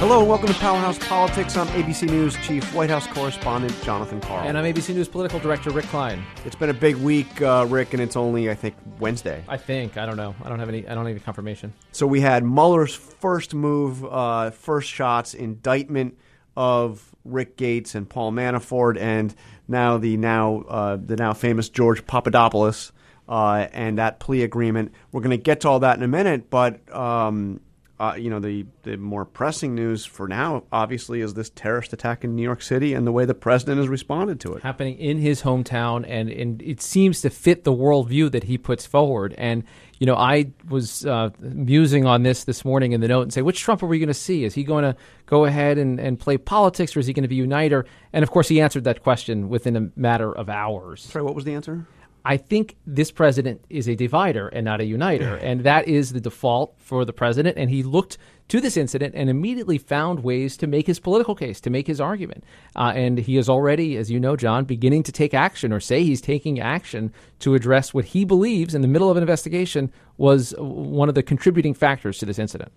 Hello and welcome to Powerhouse Politics. I'm ABC News Chief White House Correspondent Jonathan Karl. And I'm ABC News Political Director Rick Klein. It's been a big week, uh, Rick, and it's only, I think, Wednesday. I think. I don't know. I don't have any. I don't have any confirmation. So we had Mueller's first move, uh, first shots, indictment of Rick Gates and Paul Manafort, and now the now uh, the now famous George Papadopoulos uh, and that plea agreement. We're going to get to all that in a minute, but. Um, uh, you know, the, the more pressing news for now, obviously, is this terrorist attack in New York City and the way the president has responded to it. Happening in his hometown, and, and it seems to fit the worldview that he puts forward. And, you know, I was uh, musing on this this morning in the note and say, which Trump are we going to see? Is he going to go ahead and, and play politics, or is he going to be uniter? And, of course, he answered that question within a matter of hours. Sorry, what was the answer? I think this president is a divider and not a uniter. And that is the default for the president. And he looked to this incident and immediately found ways to make his political case, to make his argument. Uh, and he is already, as you know, John, beginning to take action or say he's taking action to address what he believes in the middle of an investigation was one of the contributing factors to this incident.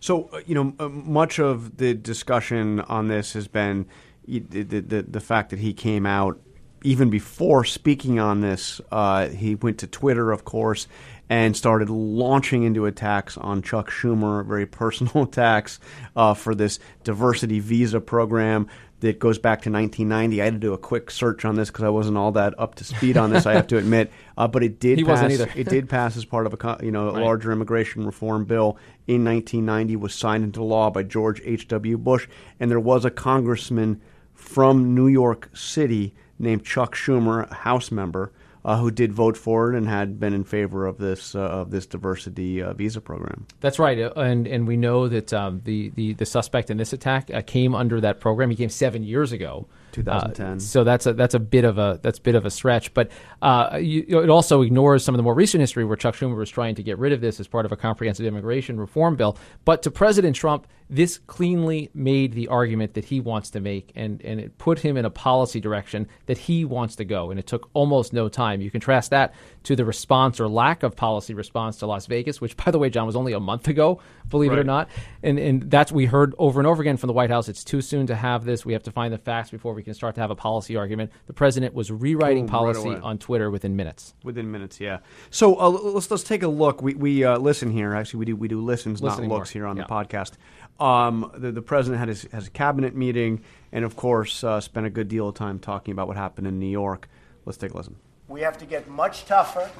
So, uh, you know, uh, much of the discussion on this has been the, the, the fact that he came out even before speaking on this, uh, he went to Twitter, of course, and started launching into attacks on Chuck Schumer, very personal attacks uh, for this diversity visa program that goes back to 1990. I had to do a quick search on this because I wasn't all that up to speed on this. I have to admit, uh, but it did he pass. it did pass as part of a you know a right. larger immigration reform bill in 1990. Was signed into law by George H. W. Bush, and there was a congressman from New York City named Chuck Schumer, House member, uh, who did vote for it and had been in favor of this uh, of this diversity uh, visa program. That's right, uh, and and we know that um, the, the the suspect in this attack uh, came under that program. He came seven years ago. 2010. Uh, so that's a that's a bit of a that's a bit of a stretch, but uh, you, it also ignores some of the more recent history where Chuck Schumer was trying to get rid of this as part of a comprehensive immigration reform bill. But to President Trump, this cleanly made the argument that he wants to make, and and it put him in a policy direction that he wants to go, and it took almost no time. You contrast that to the response or lack of policy response to Las Vegas, which, by the way, John was only a month ago, believe right. it or not, and and that's we heard over and over again from the White House. It's too soon to have this. We have to find the facts before we can start to have a policy argument. The president was rewriting Boom, policy right on Twitter within minutes. Within minutes, yeah. So uh, let's let's take a look. We we uh, listen here. Actually, we do we do listens, Listening not looks more. here on yeah. the podcast. Um, the, the president had his has a cabinet meeting, and of course, uh, spent a good deal of time talking about what happened in New York. Let's take a listen. We have to get much tougher.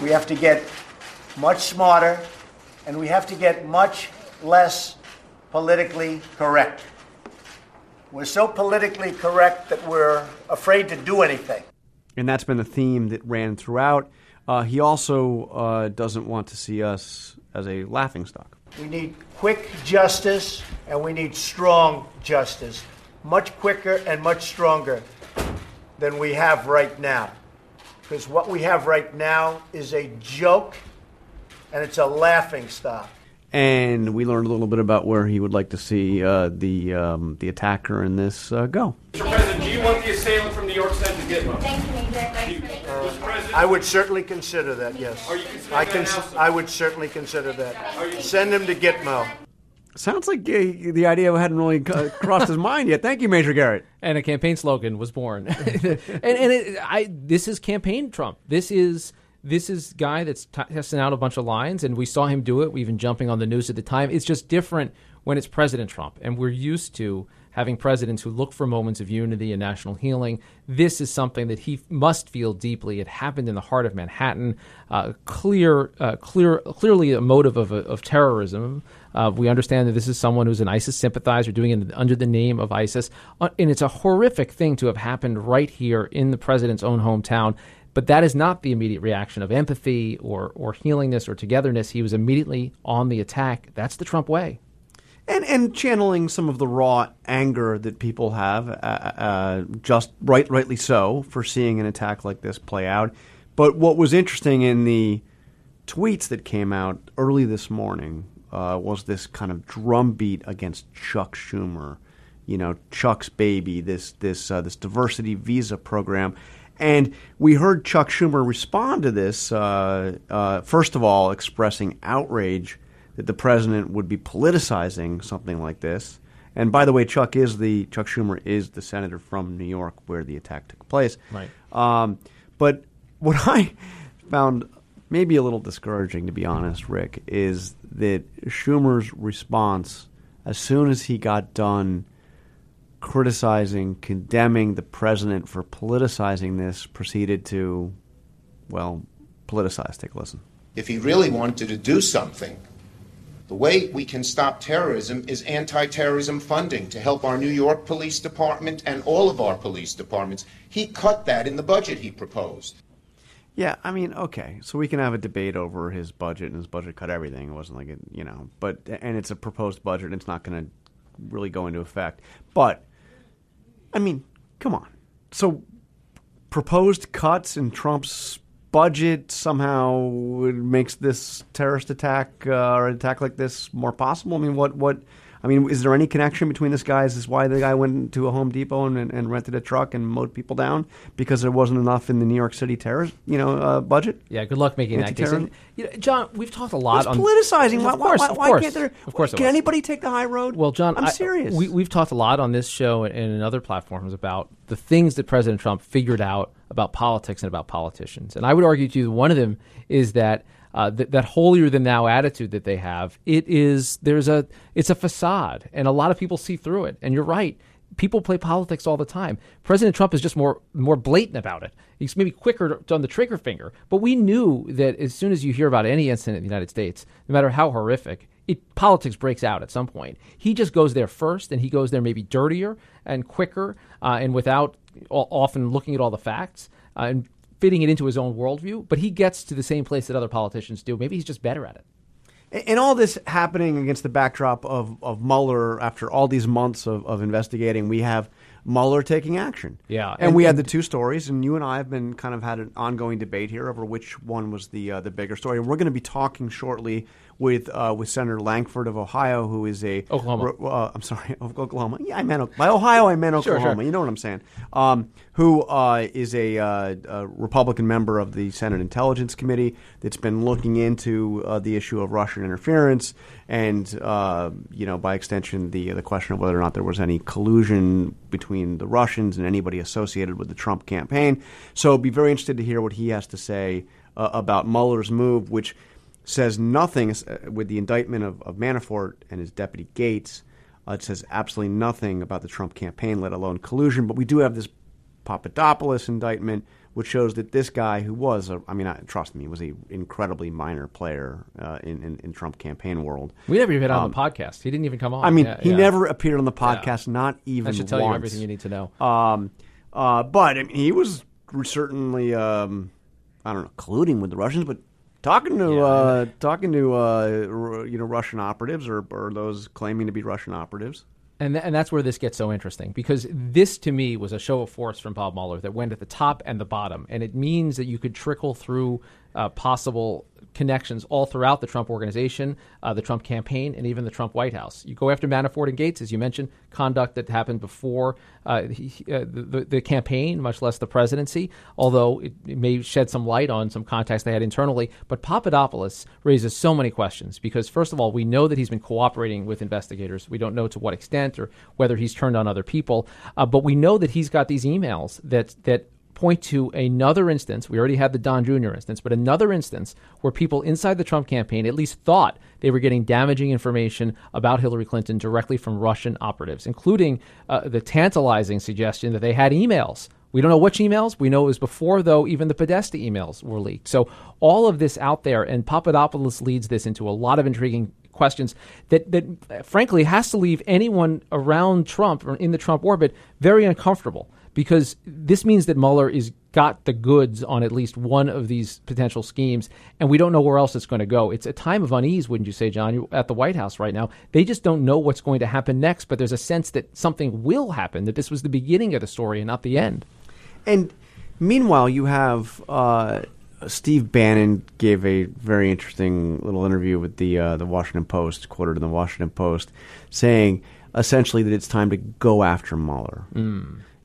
We have to get much smarter, and we have to get much less politically correct. We're so politically correct that we're afraid to do anything. And that's been the theme that ran throughout. Uh, he also uh, doesn't want to see us as a laughingstock. We need quick justice and we need strong justice, much quicker and much stronger than we have right now. Because what we have right now is a joke and it's a laughingstock and we learned a little bit about where he would like to see uh, the um, the attacker in this uh, go. Mr. President, do you want the assailant from New York sent to Gitmo? Thank you, Major. I would certainly consider that. Yes, Are you considering I can. now. I would certainly consider that. Send him to Gitmo. Sounds like uh, the idea hadn't really uh, crossed his mind yet. Thank you, Major Garrett. And a campaign slogan was born. and and it, I this is campaign Trump. This is this is guy that's t- testing out a bunch of lines, and we saw him do it. We even jumping on the news at the time. It's just different when it's President Trump, and we're used to having presidents who look for moments of unity and national healing. This is something that he must feel deeply. It happened in the heart of Manhattan. Uh, clear, uh, clear, clearly a motive of, of terrorism. Uh, we understand that this is someone who's an ISIS sympathizer doing it under the name of ISIS, uh, and it's a horrific thing to have happened right here in the president's own hometown. But that is not the immediate reaction of empathy or, or healingness or togetherness. He was immediately on the attack. That's the Trump way. And, and channeling some of the raw anger that people have, uh, uh, just right, rightly so, for seeing an attack like this play out. But what was interesting in the tweets that came out early this morning uh, was this kind of drumbeat against Chuck Schumer, you know, Chuck's baby, this this uh, this diversity visa program, and we heard Chuck Schumer respond to this. Uh, uh, first of all, expressing outrage that the president would be politicizing something like this. And by the way, Chuck is the Chuck Schumer is the senator from New York where the attack took place. Right. Um, but what I found maybe a little discouraging, to be honest, Rick, is that Schumer's response as soon as he got done criticizing, condemning the president for politicizing this, proceeded to, well, politicize. Take a listen. If he really wanted to do something, the way we can stop terrorism is anti terrorism funding to help our New York Police Department and all of our police departments. He cut that in the budget he proposed. Yeah, I mean, okay, so we can have a debate over his budget, and his budget cut everything. It wasn't like it, you know, but and it's a proposed budget, and it's not going to really go into effect. But I mean, come on. So proposed cuts in Trump's budget somehow makes this terrorist attack uh, or an attack like this more possible. I mean, what what I mean, is there any connection between this guy? Is this why the guy went to a Home Depot and, and, and rented a truck and mowed people down because there wasn't enough in the New York City terror, you know, uh, budget? Yeah, good luck making that case. And, you know, John, we've talked a lot It's on politicizing. Why, course, why, why course. can't there? Of course can anybody take the high road? Well, John, I'm I- serious. we, we've talked a lot on this show and in other platforms about the things that President Trump figured out about politics and about politicians. And I would argue to you, one of them is that uh, th- that holier than thou attitude that they have. It is there's a it's a facade, and a lot of people see through it. And you're right. People play politics all the time. President Trump is just more more blatant about it. He's maybe quicker on the trigger finger. But we knew that as soon as you hear about any incident in the United States, no matter how horrific, it, politics breaks out at some point. He just goes there first, and he goes there maybe dirtier and quicker, uh, and without often looking at all the facts uh, and fitting it into his own worldview. But he gets to the same place that other politicians do. Maybe he's just better at it. And all this happening against the backdrop of, of Mueller after all these months of, of investigating, we have Mueller taking action. Yeah, And, and- we had the two stories, and you and I have been kind of had an ongoing debate here over which one was the uh, the bigger story. And we're going to be talking shortly with uh, with Senator Lankford of Ohio, who is a Oklahoma. uh, I'm sorry, of Oklahoma. Yeah, I meant by Ohio. I meant Oklahoma. sure. You know what I'm saying? Um, who uh, is a, uh, a Republican member of the Senate Intelligence Committee that's been looking into uh, the issue of Russian interference and, uh, you know, by extension, the the question of whether or not there was any collusion between the Russians and anybody associated with the Trump campaign. So, be very interested to hear what he has to say about Mueller's move, which says nothing uh, with the indictment of, of Manafort and his deputy Gates. Uh, it says absolutely nothing about the Trump campaign, let alone collusion. But we do have this Papadopoulos indictment, which shows that this guy, who was, a, I mean, I, trust me, was a incredibly minor player uh, in, in in Trump campaign world. We never even had him on the podcast. He didn't even come on. Um, I mean, Yeah, he yeah. never appeared on the podcast, not even That should tell you everything you need to know. Um, uh, but I mean, he was certainly, um, I don't know, colluding with the Russians, but talking to Yeah, uh, talking to uh, you know Russian operatives or, or those claiming to be Russian operatives. And, th- and that's where this gets so interesting because this to me was a show of force from Bob Mueller that went at the top and the bottom. And it means that you could trickle through uh, possible connections all throughout the Trump organization, uh, the Trump campaign, and even the Trump White House. You go after Manafort and Gates, as you mentioned, conduct that happened before uh, he, uh, the, the, campaign, much less the presidency, although it, it may shed some light on some contacts they had internally. But Papadopoulos raises so many questions because, first of all, we know that he's been cooperating with investigators. We don't know to what extent or whether he's turned on other people, uh, but we know that he's got these emails that that point to another instance. We already had the Don Jr. instance, but another instance where people inside the Trump campaign at least thought they were getting damaging information about Hillary Clinton directly from Russian operatives, including uh, the tantalizing suggestion that they had emails. We don't know which emails. We know it was before, though, even the Podesta emails were leaked. So all of this out there, and Papadopoulos leads this into a lot of intriguing questions that, that uh, frankly has to leave anyone around Trump or in the Trump orbit very uncomfortable because this means that Mueller is got the goods on at least one of these potential schemes, and we don't know where else it's going to go. It's a time of unease, wouldn't you say, John? You're at the White House right now. They just don't know what's going to happen next, but there's a sense that something will happen, that this was the beginning of the story and not the end. And meanwhile, you have uh, Steve Bannon gave a very interesting little interview with the uh, the Washington Post, quoted in the Washington Post, saying essentially that it's time to go after Mueller.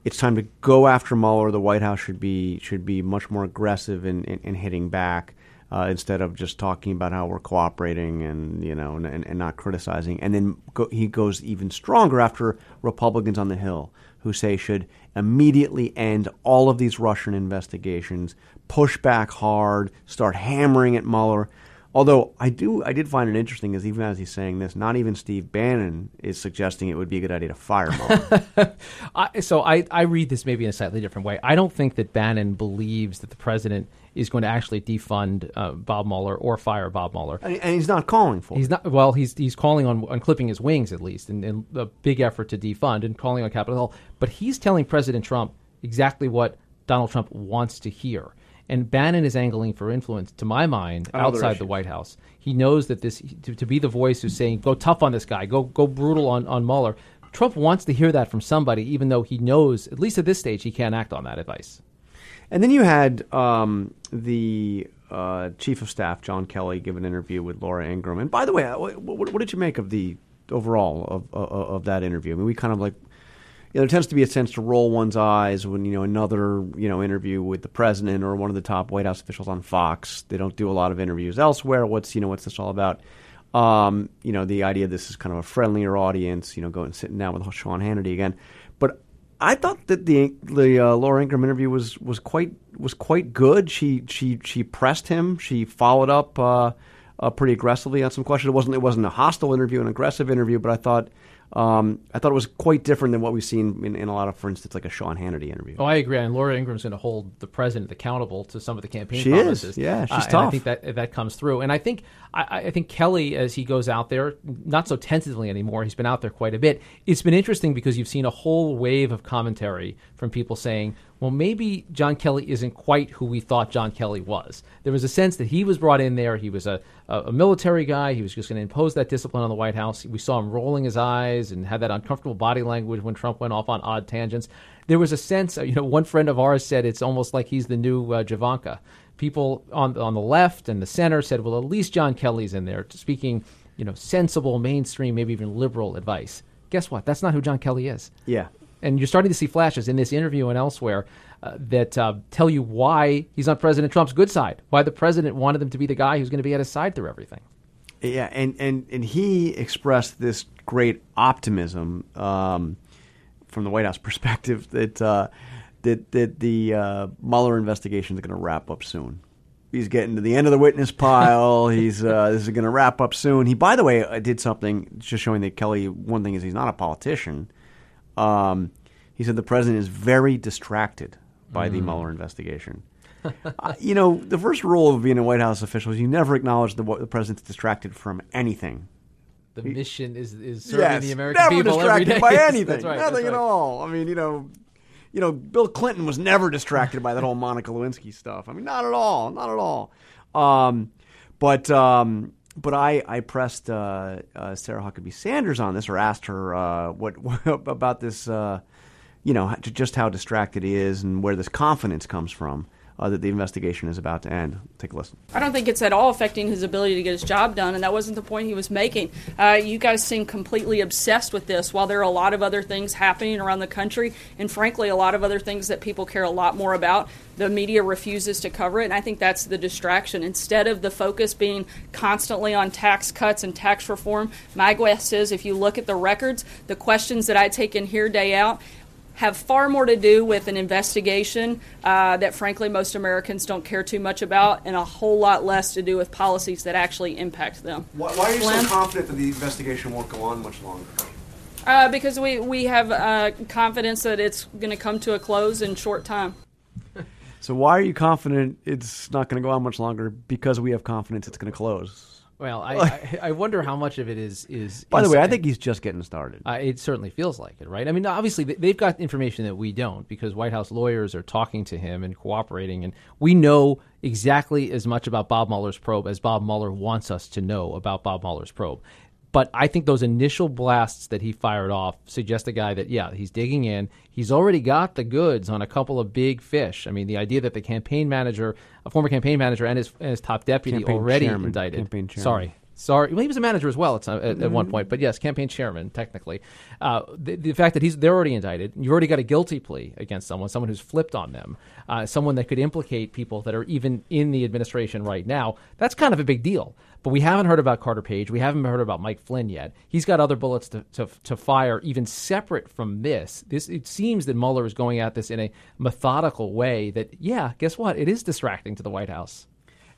It's time to go after Mueller. The White House should be should be much more aggressive in, in, in hitting back. uh, instead of just talking about how we're cooperating and you know and, and, not criticizing. And then go, he goes even stronger after Republicans on the Hill who say should immediately end all of these Russian investigations, push back hard, start hammering at Mueller. Although I do, I did find it interesting, is even as he's saying this, not even Steve Bannon is suggesting it would be a good idea to fire Mueller. I, so I, I read this maybe in a slightly different way. I don't think that Bannon believes that the president is going to actually defund uh, Bob Mueller or fire Bob Mueller. and, and he's not calling for He's it. not well. He's he's calling on on clipping his wings at least, and, and a big effort to defund and calling on Capitol Hill. But he's telling President Trump exactly what Donald Trump wants to hear. And Bannon is angling for influence, to my mind, On other outside the. White House. He knows that this to, to be the voice who's saying, "Go tough on this guy. Go go brutal on on Mueller." Trump wants to hear that from somebody, even though he knows, at least at this stage, he can't act on that advice. And then you had um, the uh, chief of staff, John Kelly, give an interview with Laura Ingraham. And by the way, what, what, what did you make of the overall of, of, of that interview? I mean, we kind of like, you know, there tends to be a sense to roll one's eyes when you know another you know interview with the president or one of the top White House officials on Fox. They don't do a lot of interviews elsewhere. What's you know what's this all about? Um, you know, the idea this is kind of a friendlier audience. You know, going sitting down with Sean Hannity again, but I thought that the the uh, Laura Ingraham interview was was quite was quite good. She she she pressed him. She followed up uh, uh, pretty aggressively on some questions. It wasn't it wasn't a hostile interview, an aggressive interview, but I thought um, I thought it was quite different than what we've seen in, in a lot of, for instance, like a Sean Hannity interview. Oh, I agree. And Laura Ingraham's going to hold the president accountable to some of the campaign She is. promises. Yeah, she's Uh, and I think that that comes through. And I think I, I think Kelly, as he goes out there, not so tentatively anymore. He's been out there quite a bit. It's been interesting because you've seen a whole wave of commentary from people saying, "Well, maybe John Kelly isn't quite who we thought John Kelly was." There was a sense that he was brought in there. He was a a, a military guy. He was just going to impose that discipline on the White House. We saw him rolling his eyes and had that uncomfortable body language when Trump went off on odd tangents there was a sense, you know, one friend of ours said it's almost like he's the new uh, Javanka. People on on the left and the center said, well, at least John Kelly's in there speaking, you know, sensible, mainstream, maybe even liberal advice. Guess what? That's not who John Kelly is. Yeah. And you're starting to see flashes in this interview and elsewhere uh, that uh, tell you why he's on President Trump's good side, why the president wanted him to be the guy who's going to be at his side through everything. Yeah, and, and, and he expressed this great optimism um, from the White House perspective that uh, that that the uh, Mueller investigation is going to wrap up soon. He's getting to the end of the witness pile. He's uh, this is going to wrap up soon. He, by the way, uh, did something just showing that Kelly. One thing is he's not a politician. Um, he said the president is very distracted by the Mueller investigation. Uh, you know, the first rule of being a White House official is you never acknowledge that the, the president's distracted from anything. The mission is, is serving the American never people every distracted day. by anything, that's right, nothing that's at all. I mean, you know, you know, Bill Clinton was never distracted by that whole Monica Lewinsky stuff. I mean, not at all, not at all. Um, but um, but I I pressed uh, uh, Sarah Huckabee Sanders on this, or asked her uh, what, about this, uh, you know, just how distracted he is and where this confidence comes from uh, that the investigation is about to end. Take a listen. I don't think it's at all affecting his ability to get his job done, and that wasn't the point he was making. Uh, you guys seem completely obsessed with this, while there are a lot of other things happening around the country, and frankly, a lot of other things that people care a lot more about. The media refuses to cover it, and I think that's the distraction. Instead of the focus being constantly on tax cuts and tax reform, my guess is if you look at the records, the questions that I take in here day out, have far more to do with an investigation uh, that, frankly, most Americans don't care too much about, and a whole lot less to do with policies that actually impact them. Why, why are you Glenn? so confident that the investigation won't go on much longer? Uh, because we, we have uh, confidence that it's going to come to a close in short time. So why are you confident it's not going to go on much longer? Because we have confidence it's going to close. Well, I, I, I wonder how much of it is is. By the way, I think he's just getting started. Uh, it certainly feels like it, right? I mean, obviously they- they've got information that we don't because White House lawyers are talking to him and cooperating, and we know exactly as much about Bob Mueller's probe as Bob Mueller wants us to know about Bob Mueller's probe. But I think those initial blasts that he fired off suggest a guy that, yeah, he's digging in. He's already got the goods on a couple of big fish. I mean, the idea that the campaign manager, a former campaign manager, and his, and his top deputy Campaign already chairman, indicted. Sorry, sorry. Well, he was a manager as well at, some, at, at one point, but yes, campaign chairman technically. Uh, the, the fact that he's they're already indicted, you've already got a guilty plea against someone, someone who's flipped on them, uh, someone that could implicate people that are even in the administration right now. That's kind of a big deal. But we haven't heard about Carter Page. We haven't heard about Mike Flynn yet. He's got other bullets to, to, to fire, even separate from this. This it seems that Mueller is going at this in a methodical way. That yeah, guess what? It is distracting to the White House.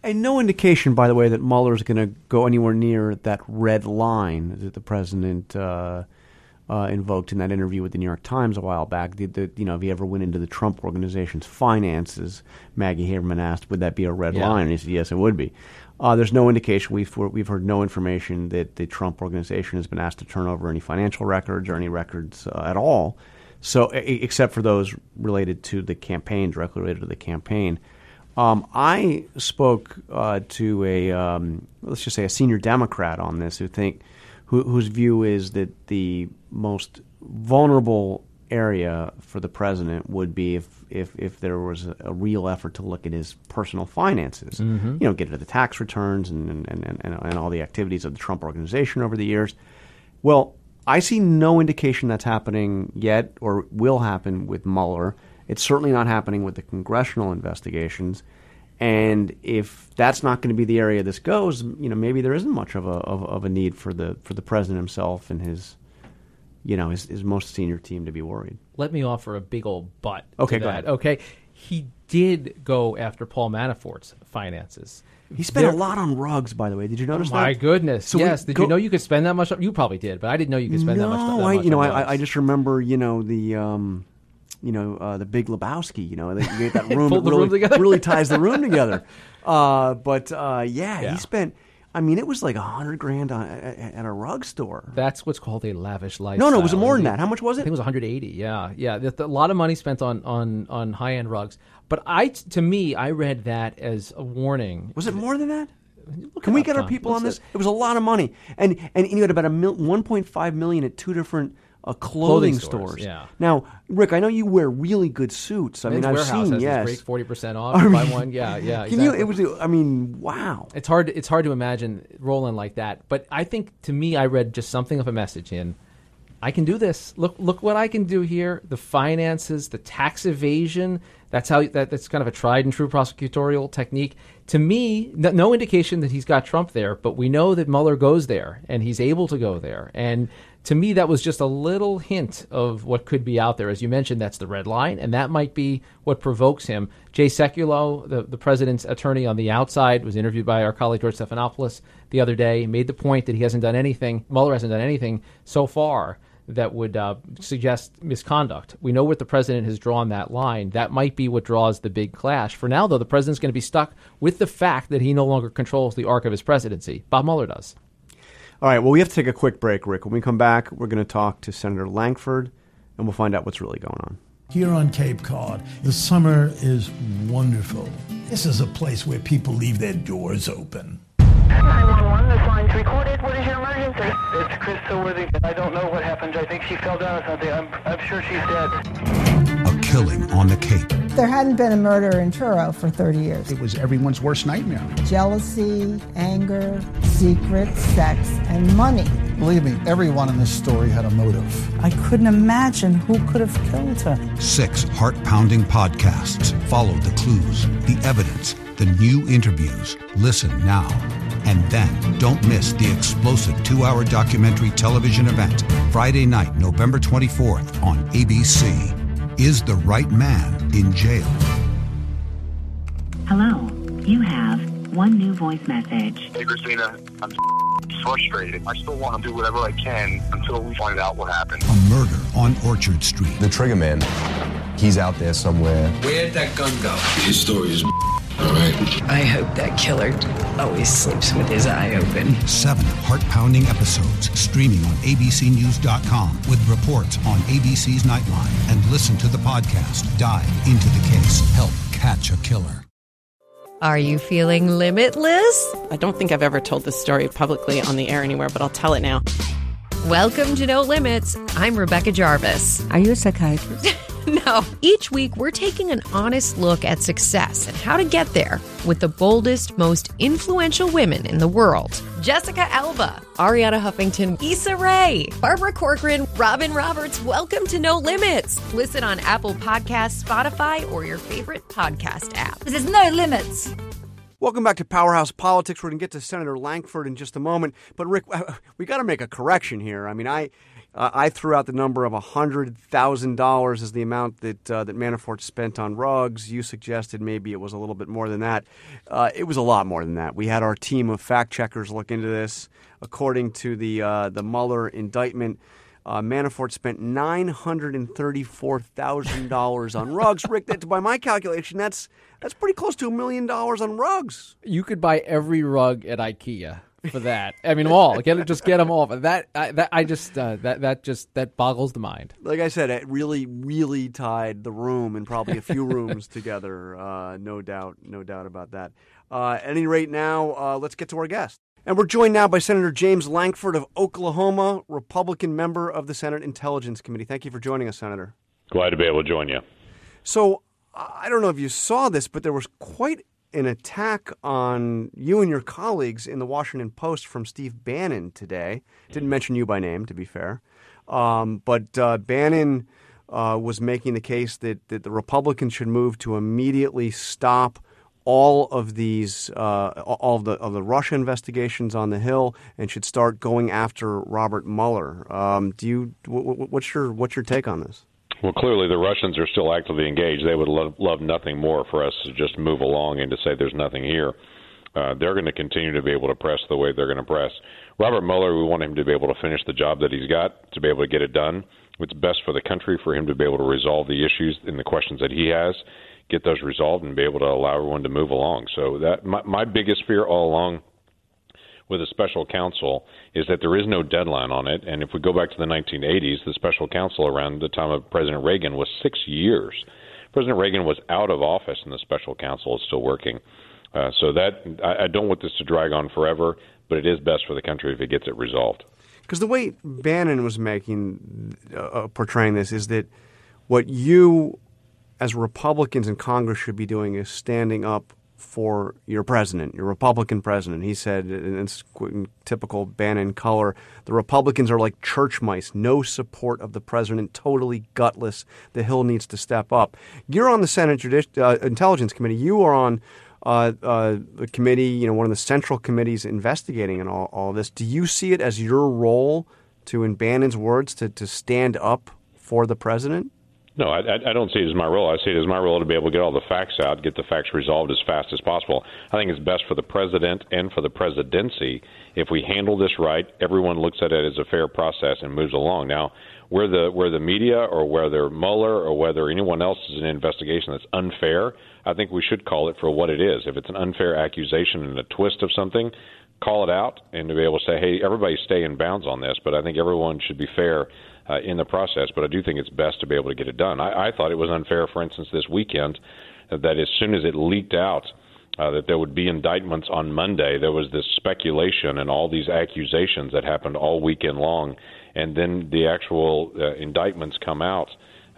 And no indication, by the way, that Mueller is going to go anywhere near that red line that the president uh, uh, invoked in that interview with the New York Times a while back. The, the, you know, if he ever went into the Trump organization's finances, Maggie Haberman asked, "Would that be a red Yeah. line?" And he said, "Yes, it would be." Uh, there's no indication. We've we've heard no information that the Trump organization has been asked to turn over any financial records or any records uh, at all. So, except for those related to the campaign, directly related to the campaign. Um, I spoke uh, to a um, let's just say a senior Democrat on this who think who, whose view is that the most vulnerable area for the president would be if if, if there was a, a real effort to look at his personal finances, you know, get into the tax returns and and, and, and and all the activities of the Trump organization over the years. Well, I see no indication that's happening yet or will happen with Mueller. It's certainly not happening with the congressional investigations. And if that's not going to be the area this goes, you know, maybe there isn't much of a of, of a need for the for the president himself and his, you know, his, his most senior team to be worried. Let me offer a big old but. Okay, to go that. ahead. Okay, he did go after Paul Manafort's finances. He spent a lot on rugs, by the way. Did you notice that? My goodness! So yes. Did go- you know you could spend that much? You probably did, but I didn't know you could spend no, that much. I, you know, I, I- I just remember, you know, the, um, you know, uh, the Big Lebowski. You know, that, you get that room that really, room really ties the room together. Uh, but uh, yeah, Yeah. he spent. I mean, it was like a hundred grand on, at, a rug store. That's what's called a lavish lifestyle. no, no, it was more than that. How much was it? I it? think it was 180. Yeah, yeah. A lot of money spent on on on high end rugs. But I, to me, I read that as a warning. Was it more than that? Look Can we get our people on this? It was a lot of money, and and you had about a mil, 1.5 million at two different uh, clothing, Clothing stores. stores, yeah. Now, Rick, I know you wear really good suits. I Men's mean, I've Warehouse seen has yes. 40 percent off. you buy one. Yeah, yeah. Can you? It was. I mean, wow. It's hard. It's hard to imagine rolling like that. But I think to me, I read just something of a message in. I can do this. Look, look what I can do here. The finances, the tax evasion. That's how. That, that's kind of a tried and true prosecutorial technique. To me, no, no indication that he's got Trump there, but we know that Mueller goes there and he's able to go there. And to me, that was just a little hint of what could be out there. As you mentioned, that's the red line, and that might be what provokes him. Jay Sekulow, the, the president's attorney on the outside, was interviewed by our colleague George Stephanopoulos the other day, made the point that he hasn't done anything, Mueller hasn't done anything so far that would uh, suggest misconduct. We know what the president has drawn that line. That might be what draws the big clash. For now, though, the president's going to be stuck with the fact that he no longer controls the arc of his presidency. Bob Mueller does. All right. Well, we have to take a quick break, Rick. When we come back, we're going to talk to Senator Lankford, and we'll find out what's really going on. Here on Cape Cod, the summer is wonderful. This is a place where people leave their doors open. 911, this line's recorded. What is your emergency? It's Christa Worthington. I don't know what happened. I think she fell down or something. I'm, I'm sure she's dead. A killing on the Cape. There hadn't been a murder in Truro for 30 years. It was everyone's worst nightmare. Jealousy, anger, secrets, sex, and money. Believe me, everyone in this story had a motive. I couldn't imagine who could have killed her. Six heart pounding podcasts follow the clues, the evidence, the new interviews. Listen now. And then don't miss the explosive two hour documentary television event, Friday night, November 24th on ABC. Is the right man in jail? Hello, you have one new voice message. Hey, Christina, I'm frustrated. I still want to do whatever I can until we find out what happened. A murder on Orchard Street. The trigger man, he's out there somewhere. Where'd that gun go? His story is all right. I hope that killer always sleeps with his eye open. Seven heart pounding episodes streaming on abcnews.com with reports on ABC's Nightline. And listen to the podcast. Dive into the case. Help catch a killer. Are you feeling limitless? I don't think I've ever told this story publicly on the air anywhere, but I'll tell it now. Welcome to No Limits. I'm Rebecca Jarvis. Are you a psychiatrist? No, each week we're taking an honest look at success and how to get there with the boldest, most influential women in the world. Jessica Alba, Arianna Huffington, Issa Rae, Barbara Corcoran, Robin Roberts. Welcome to No Limits. Listen on Apple Podcasts, Spotify, or your favorite podcast app. There's no limits. Welcome back to Powerhouse Politics. We're going to get to Senator Lankford in just a moment. But, Rick, we got to make a correction here. I mean, I. Uh, I threw out the number of hundred thousand dollars as the amount that uh, that Manafort spent on rugs. You suggested maybe it was a little bit more than that. Uh, it was a lot more than that. We had our team of fact checkers look into this. According to the uh, the Mueller indictment, uh, Manafort spent nine hundred and thirty four thousand dollars on rugs. Rick, that, by my calculation, that's that's pretty close to a million dollars on rugs. You could buy every rug at IKEA for that. I mean, them all. Get it, just get them all. But that, I, that, I just uh, that that just that boggles the mind. Like I said, it really, really tied the room and probably a few rooms together. Uh, no doubt, no doubt about that. Uh, at any rate, now uh, let's get to our guest. And we're joined now by Senator James Lankford of Oklahoma, Republican member of the Senate Intelligence Committee. Thank you for joining us, Senator. Glad to be able to join you. So, I don't know if you saw this, but there was quite an attack on you and your colleagues in the Washington Post from Steve Bannon today. Didn't mention you by name, to be fair. Um, but uh, Bannon uh, was making the case that, that the Republicans should move to immediately stop all of these, uh, all of the, of the Russia investigations on the Hill, and should start going after Robert Mueller. Um, do you? What's your what's your take on this? Well, clearly the Russians are still actively engaged. They would love, love nothing more for us to just move along and to say there's nothing here. Uh, they're going to continue to be able to press the way they're going to press. Robert Mueller, we want him to be able to finish the job that he's got, to be able to get it done. It's best for the country for him to be able to resolve the issues and the questions that he has, get those resolved, and be able to allow everyone to move along. So that my, my biggest fear all along with a special counsel is that there is no deadline on it. And if we go back to the 1980s, the special counsel around the time of President Reagan was six years. President Reagan was out of office, and the special counsel is still working. Uh, so that I, I don't want this to drag on forever, but it is best for the country if it gets it resolved. Because the way Bannon was making uh, portraying this is that what you, as Republicans in Congress, should be doing is standing up for your president, your Republican president. He said, in typical Bannon color, the Republicans are like church mice, no support of the president, totally gutless. The Hill needs to step up. You're on the Senate uh, Intelligence Committee. You are on uh, uh, the committee, you know, one of the central committees investigating and all, all this. Do you see it as your role to, in Bannon's words, to, to stand up for the president? No, I, I don't see it as my role. I see it as my role to be able to get all the facts out, get the facts resolved as fast as possible. I think it's best for the president and for the presidency if we handle this right. Everyone looks at it as a fair process and moves along. Now, where the where the media or whether Mueller or whether anyone else is an investigation that's unfair, I think we should call it for what it is. If it's an unfair accusation and a twist of something, call it out and to be able to say, hey, everybody stay in bounds on this. But I think everyone should be fair uh, in the process. But I do think it's best to be able to get it done. I, I thought it was unfair, for instance, this weekend, that as soon as it leaked out. Uh, that there would be indictments on Monday. There was this speculation and all these accusations that happened all weekend long, and then the actual uh, indictments come out,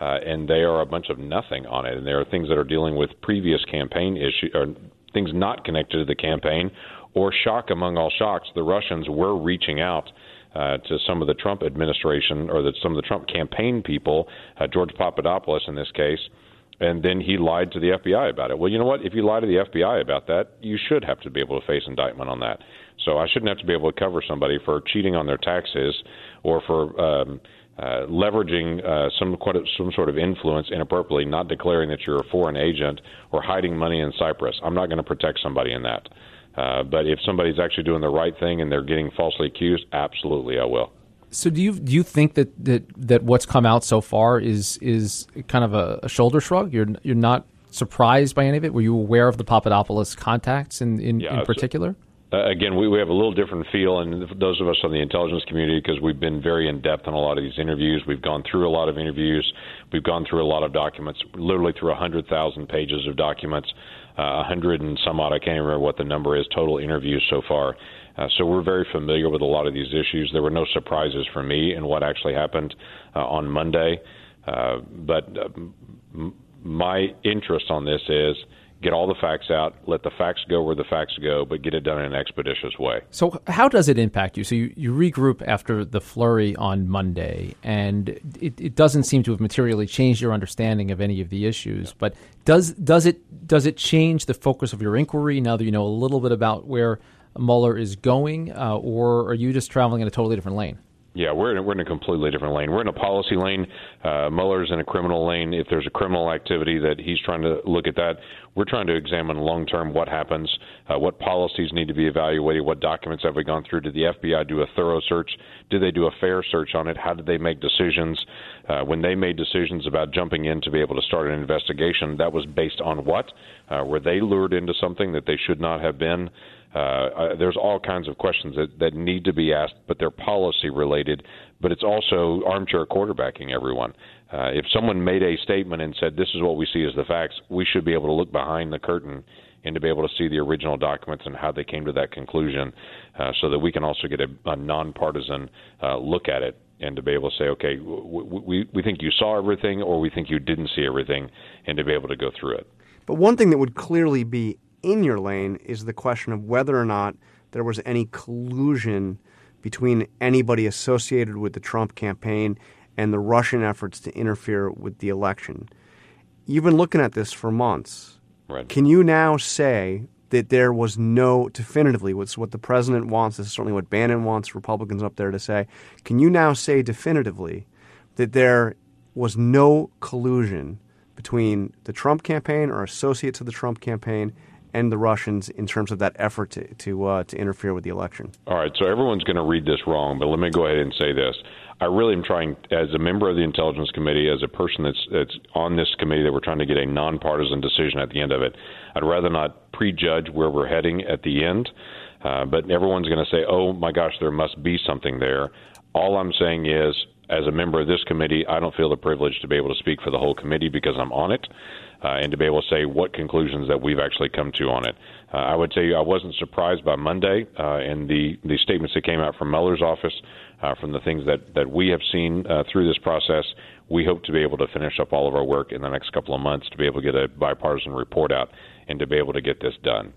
uh, and they are a bunch of nothing on it. And there are things that are dealing with previous campaign issues, or things not connected to the campaign, or shock among all shocks, the Russians were reaching out uh, to some of the Trump administration or that some of the Trump campaign people, uh, George Papadopoulos in this case, and then he lied to the FBI about it. Well, you know what? If you lie to the FBI about that, you should have to be able to face indictment on that. So I shouldn't have to be able to cover somebody for cheating on their taxes or for um, uh, leveraging uh, some some sort of influence inappropriately, not declaring that you're a foreign agent or hiding money in Cyprus. I'm not going to protect somebody in that. Uh, but if somebody's actually doing the right thing and they're getting falsely accused, absolutely, I will. So do you do you think that, that, that what's come out so far is is kind of a, a, shoulder shrug? You're you're not surprised by any of it. Were you aware of the Papadopoulos contacts in in, yeah, in particular? Uh, again, we, we have a little different feel, and those of us on the intelligence community, because we've been very in depth on a lot of these interviews. We've gone through a lot of interviews. We've gone through a lot of documents, literally through 100,000 pages of documents uh, 100 and some odd. I can't remember what the number is total interviews so far. Uh, so we're very familiar with a lot of these issues. There were no surprises for me in what actually happened uh, on Monday. Uh, but uh, m- my interest on this is get all the facts out, let the facts go where the facts go, but get it done in an expeditious way. So, how does it impact you? So, you, you regroup after the flurry on Monday, and it, it doesn't seem to have materially changed your understanding of any of the issues. But does does it does it change the focus of your inquiry now that you know a little bit about where Mueller is going, uh, or are you just traveling in a totally different lane? Yeah, we're in, we're in a completely different lane. We're in a policy lane. Uh, Mueller's in a criminal lane. If there's a criminal activity that he's trying to look at that, we're trying to examine long term what happens, uh, what policies need to be evaluated, what documents have we gone through. Did the FBI do a thorough search? Did they do a fair search on it? How did they make decisions? Uh, when they made decisions about jumping in to be able to start an investigation, that was based on what? Uh, were they lured into something that they should not have been? Uh, uh, there's all kinds of questions that, that need to be asked, but they're policy related. But it's also armchair quarterbacking everyone. Uh, if someone made a statement and said, This is what we see as the facts, we should be able to look behind the curtain and to be able to see the original documents and how they came to that conclusion uh, so that we can also get a, a nonpartisan uh, look at it and to be able to say, okay, we, we think you saw everything or we think you didn't see everything, and to be able to go through it. But one thing that would clearly be in your lane is the question of whether or not there was any collusion between anybody associated with the Trump campaign and the Russian efforts to interfere with the election. You've been looking at this for months. Right. Can you now say that there was no definitively what's what the president wants this is certainly what Bannon wants Republicans up there to say. Can you now say definitively that there was no collusion between the Trump campaign or associates of the Trump campaign and the Russians in terms of that effort to to, uh, to interfere with the election. All right, so everyone's going to read this wrong, but let me go ahead and say this. I really am trying, as a member of the Intelligence Committee, as a person that's that's on this committee, that we're trying to get a nonpartisan decision at the end of it. I'd rather not prejudge where we're heading at the end, uh, but everyone's going to say, "Oh my gosh, there must be something there." All I'm saying is, as a member of this committee, I don't feel the privilege to be able to speak for the whole committee because I'm on it uh, and to be able to say what conclusions that we've actually come to on it. Uh, I would say I wasn't surprised by Monday uh, and the, the statements that came out from Mueller's office, uh, from the things that, that we have seen uh, through this process. We hope to be able to finish up all of our work in the next couple of months to be able to get a bipartisan report out and to be able to get this done.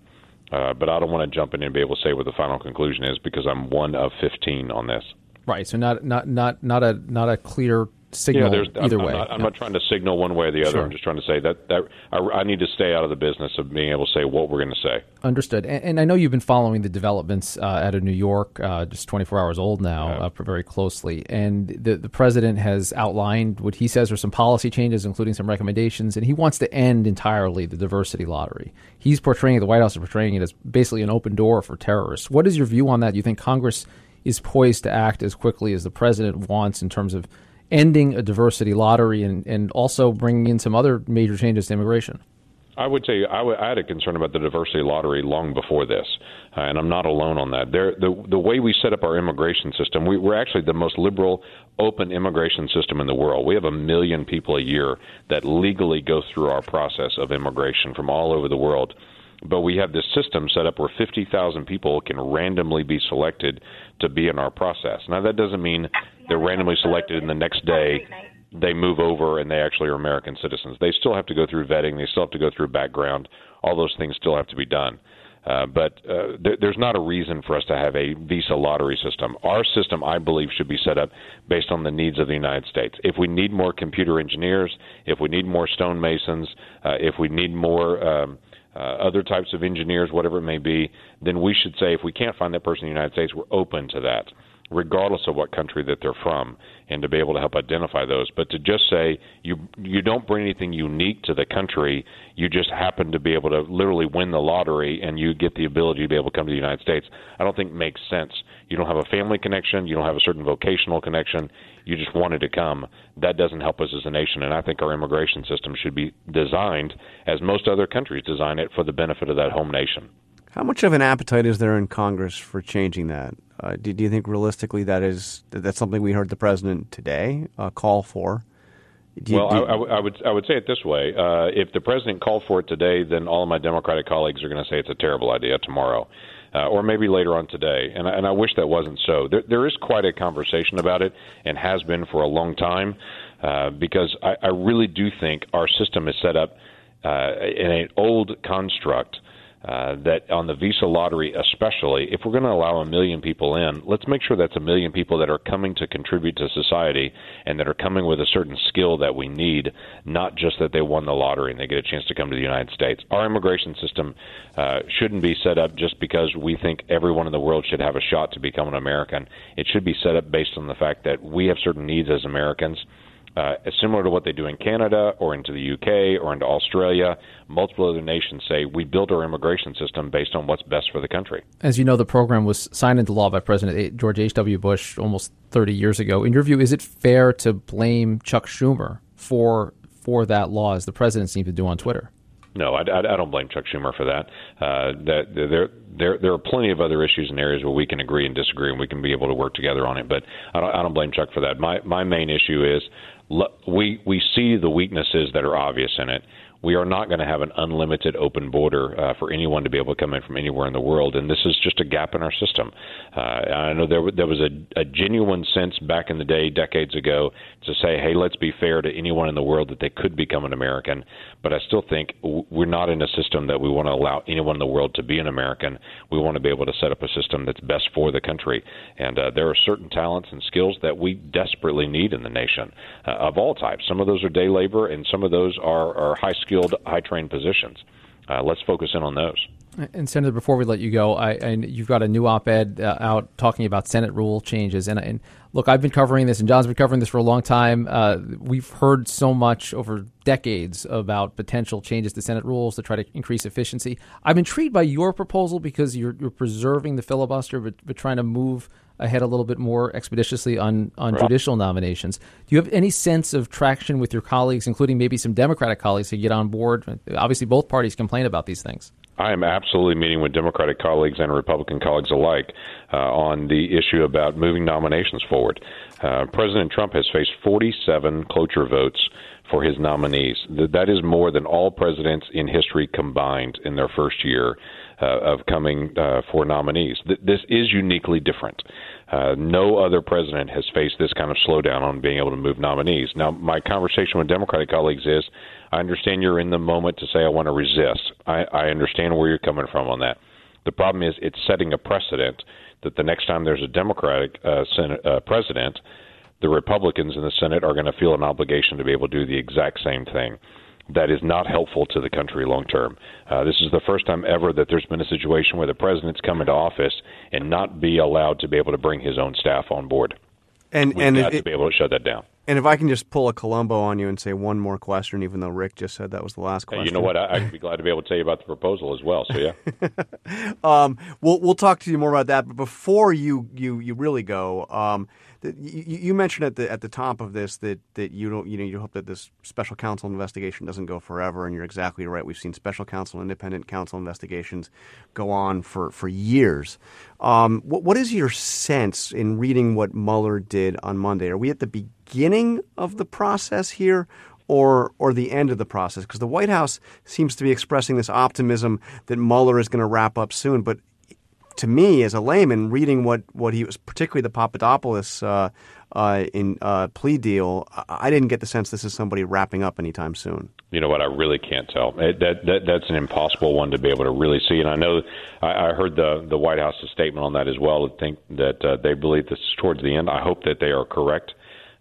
Uh, but I don't want to jump in and be able to say what the final conclusion is because I'm one of 15 on this. Right. So not not not not a not a clear signal yeah, either I'm, way. I'm, not, I'm not, trying to signal one way or the other. Sure. I'm just trying to say that, that I, I, need to stay out of the business of being able to say what we're going to say. Understood. And, and, I know you've been following the developments uh, out of New York, uh, just 24 hours old now, yeah. uh, very closely. And the, the president has outlined what he says are some policy changes, including some recommendations, and he wants to end entirely the diversity lottery. He's portraying it, the White House is portraying it as basically an open door for terrorists. What is your view on that? Do you think Congress is poised to act as quickly as the president wants in terms of ending a diversity lottery and, and also bringing in some other major changes to immigration? I would say I, w- I had a concern about the diversity lottery long before this, uh, and I'm not alone on that. There, the the way we set up our immigration system, we, we're actually the most liberal, open immigration system in the world. We have a million people a year that legally go through our process of immigration from all over the world. But we have this system set up where 50,000 people can randomly be selected to be in our process. Now, that doesn't mean they're randomly selected and the next day they move over and they actually are American citizens. They still have to go through vetting, they still have to go through background. All those things still have to be done. Uh, but uh, th- there's not a reason for us to have a visa lottery system. Our system, I believe, should be set up based on the needs of the United States. If we need more computer engineers, if we need more stonemasons, uh, if we need more um, uh, other types of engineers, whatever it may be, then we should say if we can't find that person in the United States, we're open to that regardless of what country that they're from, and to be able to help identify those. But to just say you you don't bring anything unique to the country, you just happen to be able to literally win the lottery and you get the ability to be able to come to the United States, I don't think makes sense. You don't have a family connection, you don't have a certain vocational connection, you just wanted to come. That doesn't help us as a nation, and I think our immigration system should be designed as most other countries design it for the benefit of that home nation. How much of an appetite is there in Congress for changing that? Uh, do, do, you think realistically that is that's something we heard the president today uh, call for? You, well, I, I, would I would say it this way: uh, if the president called for it today, then all of my Democratic colleagues are going to say it's a terrible idea tomorrow. uh, or maybe later on today. And, I- and I wish that wasn't so. There, there is quite a conversation about it, and has been for a long time, uh, because I, I really do think our system is set up uh, in an old construct. Uh, that on the visa lottery, especially, if we're going to allow a million people in, let's make sure that's a million people that are coming to contribute to society and that are coming with a certain skill that we need, not just that they won the lottery and they get a chance to come to the United States. Our immigration system uh, shouldn't be set up just because we think everyone in the world should have a shot to become an American. It should be set up based on the fact that we have certain needs as Americans uh, similar to what they do in Canada or into the UK or into Australia. Multiple other nations say we build our immigration system based on what's best for the country. As you know, the program was signed into law by President George H.W. Bush almost 30 years ago. In your view, is it fair to blame Chuck Schumer for for that law, as the president seemed to do on Twitter? No, I, I, I don't blame Chuck Schumer for that. Uh, that there, there, there are plenty of other issues and areas where we can agree and disagree, and we can be able to work together on it. But I don't, I don't blame Chuck for that. My, my main issue is we, we see the weaknesses that are obvious in it. We are not going to have an unlimited open border uh, for anyone to be able to come in from anywhere in the world, and this is just a gap in our system. Uh, I know there there was a, a genuine sense back in the day, decades ago, to say, "Hey, let's be fair to anyone in the world that they could become an American." But I still think we're not in a system that we want to allow anyone in the world to be an American. We want to be able to set up a system that's best for the country, and uh, there are certain talents and skills that we desperately need in the nation uh, of all types. Some of those are day labor, and some of those are, are high skilled, high trained positions. Uh, let's focus in on those. And Senator, before we let you go, I, and you've got a new op-ed uh, out talking about Senate rule changes. And, and look, I've been covering this, and John's been covering this for a long time. Uh, we've heard so much over decades about potential changes to Senate rules to try to increase efficiency. I'm intrigued by your proposal because you're, you're preserving the filibuster, but, but trying to move ahead a little bit more expeditiously on, on Right. judicial nominations. Do you have any sense of traction with your colleagues, including maybe some Democratic colleagues, to get on board? Obviously, both parties complain about these things. I am absolutely meeting with Democratic colleagues and Republican colleagues alike uh, on the issue about moving nominations forward. Uh, President Trump has faced 47 cloture votes for his nominees. That is more than all presidents in history combined in their first year uh, of coming uh, for nominees. Th- this is uniquely different. Uh, no other president has faced this kind of slowdown on being able to move nominees. Now, my conversation with Democratic colleagues is I understand you're in the moment to say, I want to resist. I, I understand where you're coming from on that. The problem is it's setting a precedent that the next time there's a Democratic uh, Senate, uh, president, the Republicans in the Senate are going to feel an obligation to be able to do the exact same thing. That is not helpful to the country long term. Uh, this is the first time ever that there's been a situation where the president's come into office and not be allowed to be able to bring his own staff on board. And We've and got it- to be able to shut that down. And if I can just pull a Columbo on you and say one more question, even though Rick just said that was the last Hey, question. you know what? I, I'd be glad to be able to tell you about the proposal as well. So yeah. um, we'll we'll talk to you more about that. But before you you, you really go, um, you, you mentioned at the at the top of this that, that you don't you know you hope that this special counsel investigation doesn't go forever, and you're exactly right. We've seen special counsel, independent counsel investigations go on for for years. Um, what what is your sense in reading what Mueller did on Monday? Are we at the beginning of the process here? or or the end of the process? Because the White House seems to be expressing this optimism that Mueller is going to wrap up soon. But to me, as a layman, reading what, what he was, particularly the Papadopoulos uh, uh, in uh, plea deal, I, I didn't get the sense this is somebody wrapping up anytime soon. You know what? I really can't tell. It, that, that that's an impossible one to be able to really see. And I know I, I heard the the White House's statement on that as well. To think that uh, they believe this is towards the end. I hope that they are correct.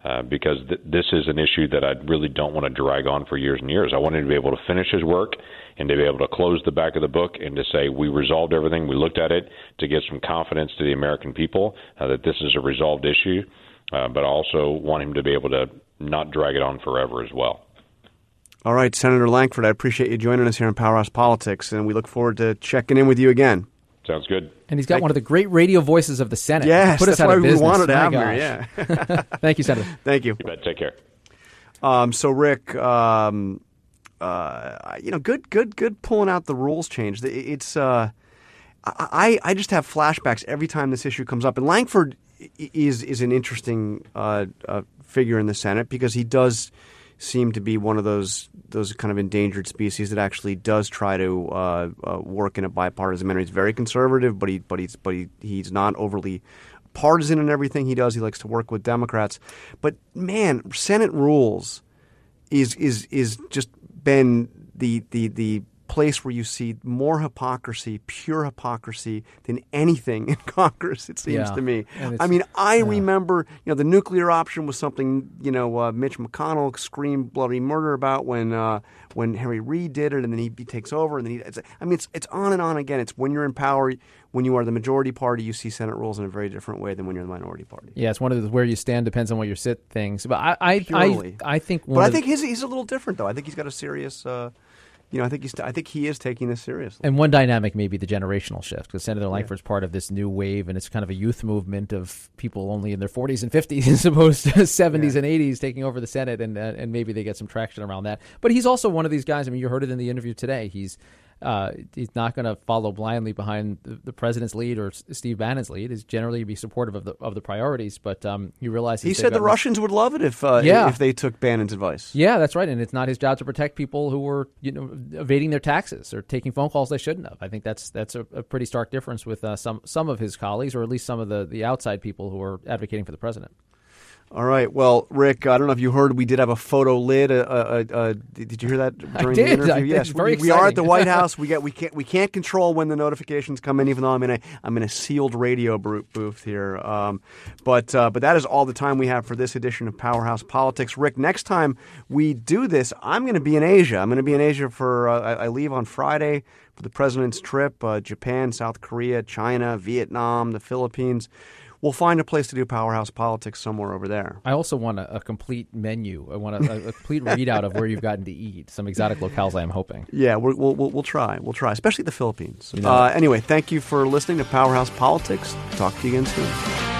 Uh, because th- this is an issue that I really don't want to drag on for years and years. I want him to be able to finish his work and to be able to close the back of the book and to say we resolved everything, we looked at it, to give some confidence to the American people uh, that this is a resolved issue. Uh, but I also want him to be able to not drag it on forever as well. All right, Senator Lankford, I appreciate you joining us here on Powerhouse Politics, and we look forward to checking in with you again. Sounds good. And he's got one of the great radio voices of the Senate. Yes, Put us that's out why of we business. wanted to My have him gosh. here, yeah. Thank you, Senator. Thank you. You bet. Take care. Um, so, Rick, um, uh, you know, good, good, good pulling out the rules change. It's, uh, I, I just have flashbacks every time this issue comes up. And Lankford is is an interesting uh, uh, figure in the Senate because he does seem to be one of those those kind of endangered species that actually does try to uh, uh, work in a bipartisan manner. He's very conservative, but he but he's but he, he's not overly partisan in everything he does. He likes to work with Democrats. But man, Senate rules is is is just been the the the place where you see more hypocrisy, pure hypocrisy, than anything in Congress. It seems Yeah. to me. I mean, I remember you know the nuclear option was something you know uh, Mitch McConnell screamed bloody murder about when uh, when Harry Reid did it, and then he, he takes over, and then he. It's, I mean, it's it's on and on again. It's when you're in power, when you are the majority party, you see Senate rules in a very different way than when you're the minority party. Yeah, it's one of those where you stand depends on where you sit things. But I, I, Purely. I, I think. But I the- think his, he's a little different, though. I think he's got a serious. Uh, you know, I think he's. I think he is taking this seriously. And one dynamic may be the generational shift because Senator Lankford's part of this new wave, and it's kind of a youth movement of people only in their 40s and 50s as opposed to 70s and 80s taking over the Senate, and uh, and maybe they get some traction around that. But he's also one of these guys. I mean, you heard it in the interview today. He's uh, he's not going to follow blindly behind the, the president's lead or S- Steve Bannon's lead. He's generally be supportive of the of the priorities, but um, you realize He said the Russians would love it if uh, Yeah. if they took Bannon's advice. Yeah, that's right, and it's not his job to protect people who were you know evading their taxes or taking phone calls they shouldn't have. I think that's that's a, a pretty stark difference with uh, some some of his colleagues, or at least some of the the outside people who are advocating for the president. All right. Well, Rick, I don't know if you heard, we did have a photo lid. Uh, uh, uh, did you hear that during did, the interview? I did. Yes, Very we, we are at the. White House. We get we can't we can't control when the notifications come in, even though I'm in a I'm in a sealed radio booth here. Um, but uh, but that is all the time we have for this edition of Powerhouse Politics. Rick, next time we do this, I'm going to be in Asia. I'm going to be in Asia for uh, I, I leave on Friday for the president's trip. Uh, Japan, South Korea, China, Vietnam, the Philippines. We'll find a place to do Powerhouse Politics somewhere over there. I also want a, a complete menu. I want a, a complete readout of where you've gotten to eat. Some exotic locales. I am hoping. Yeah, we're, we'll, we'll we'll try. We'll try, especially the Philippines. You know uh, anyway, thank you for listening to Powerhouse Politics. Talk to you again soon.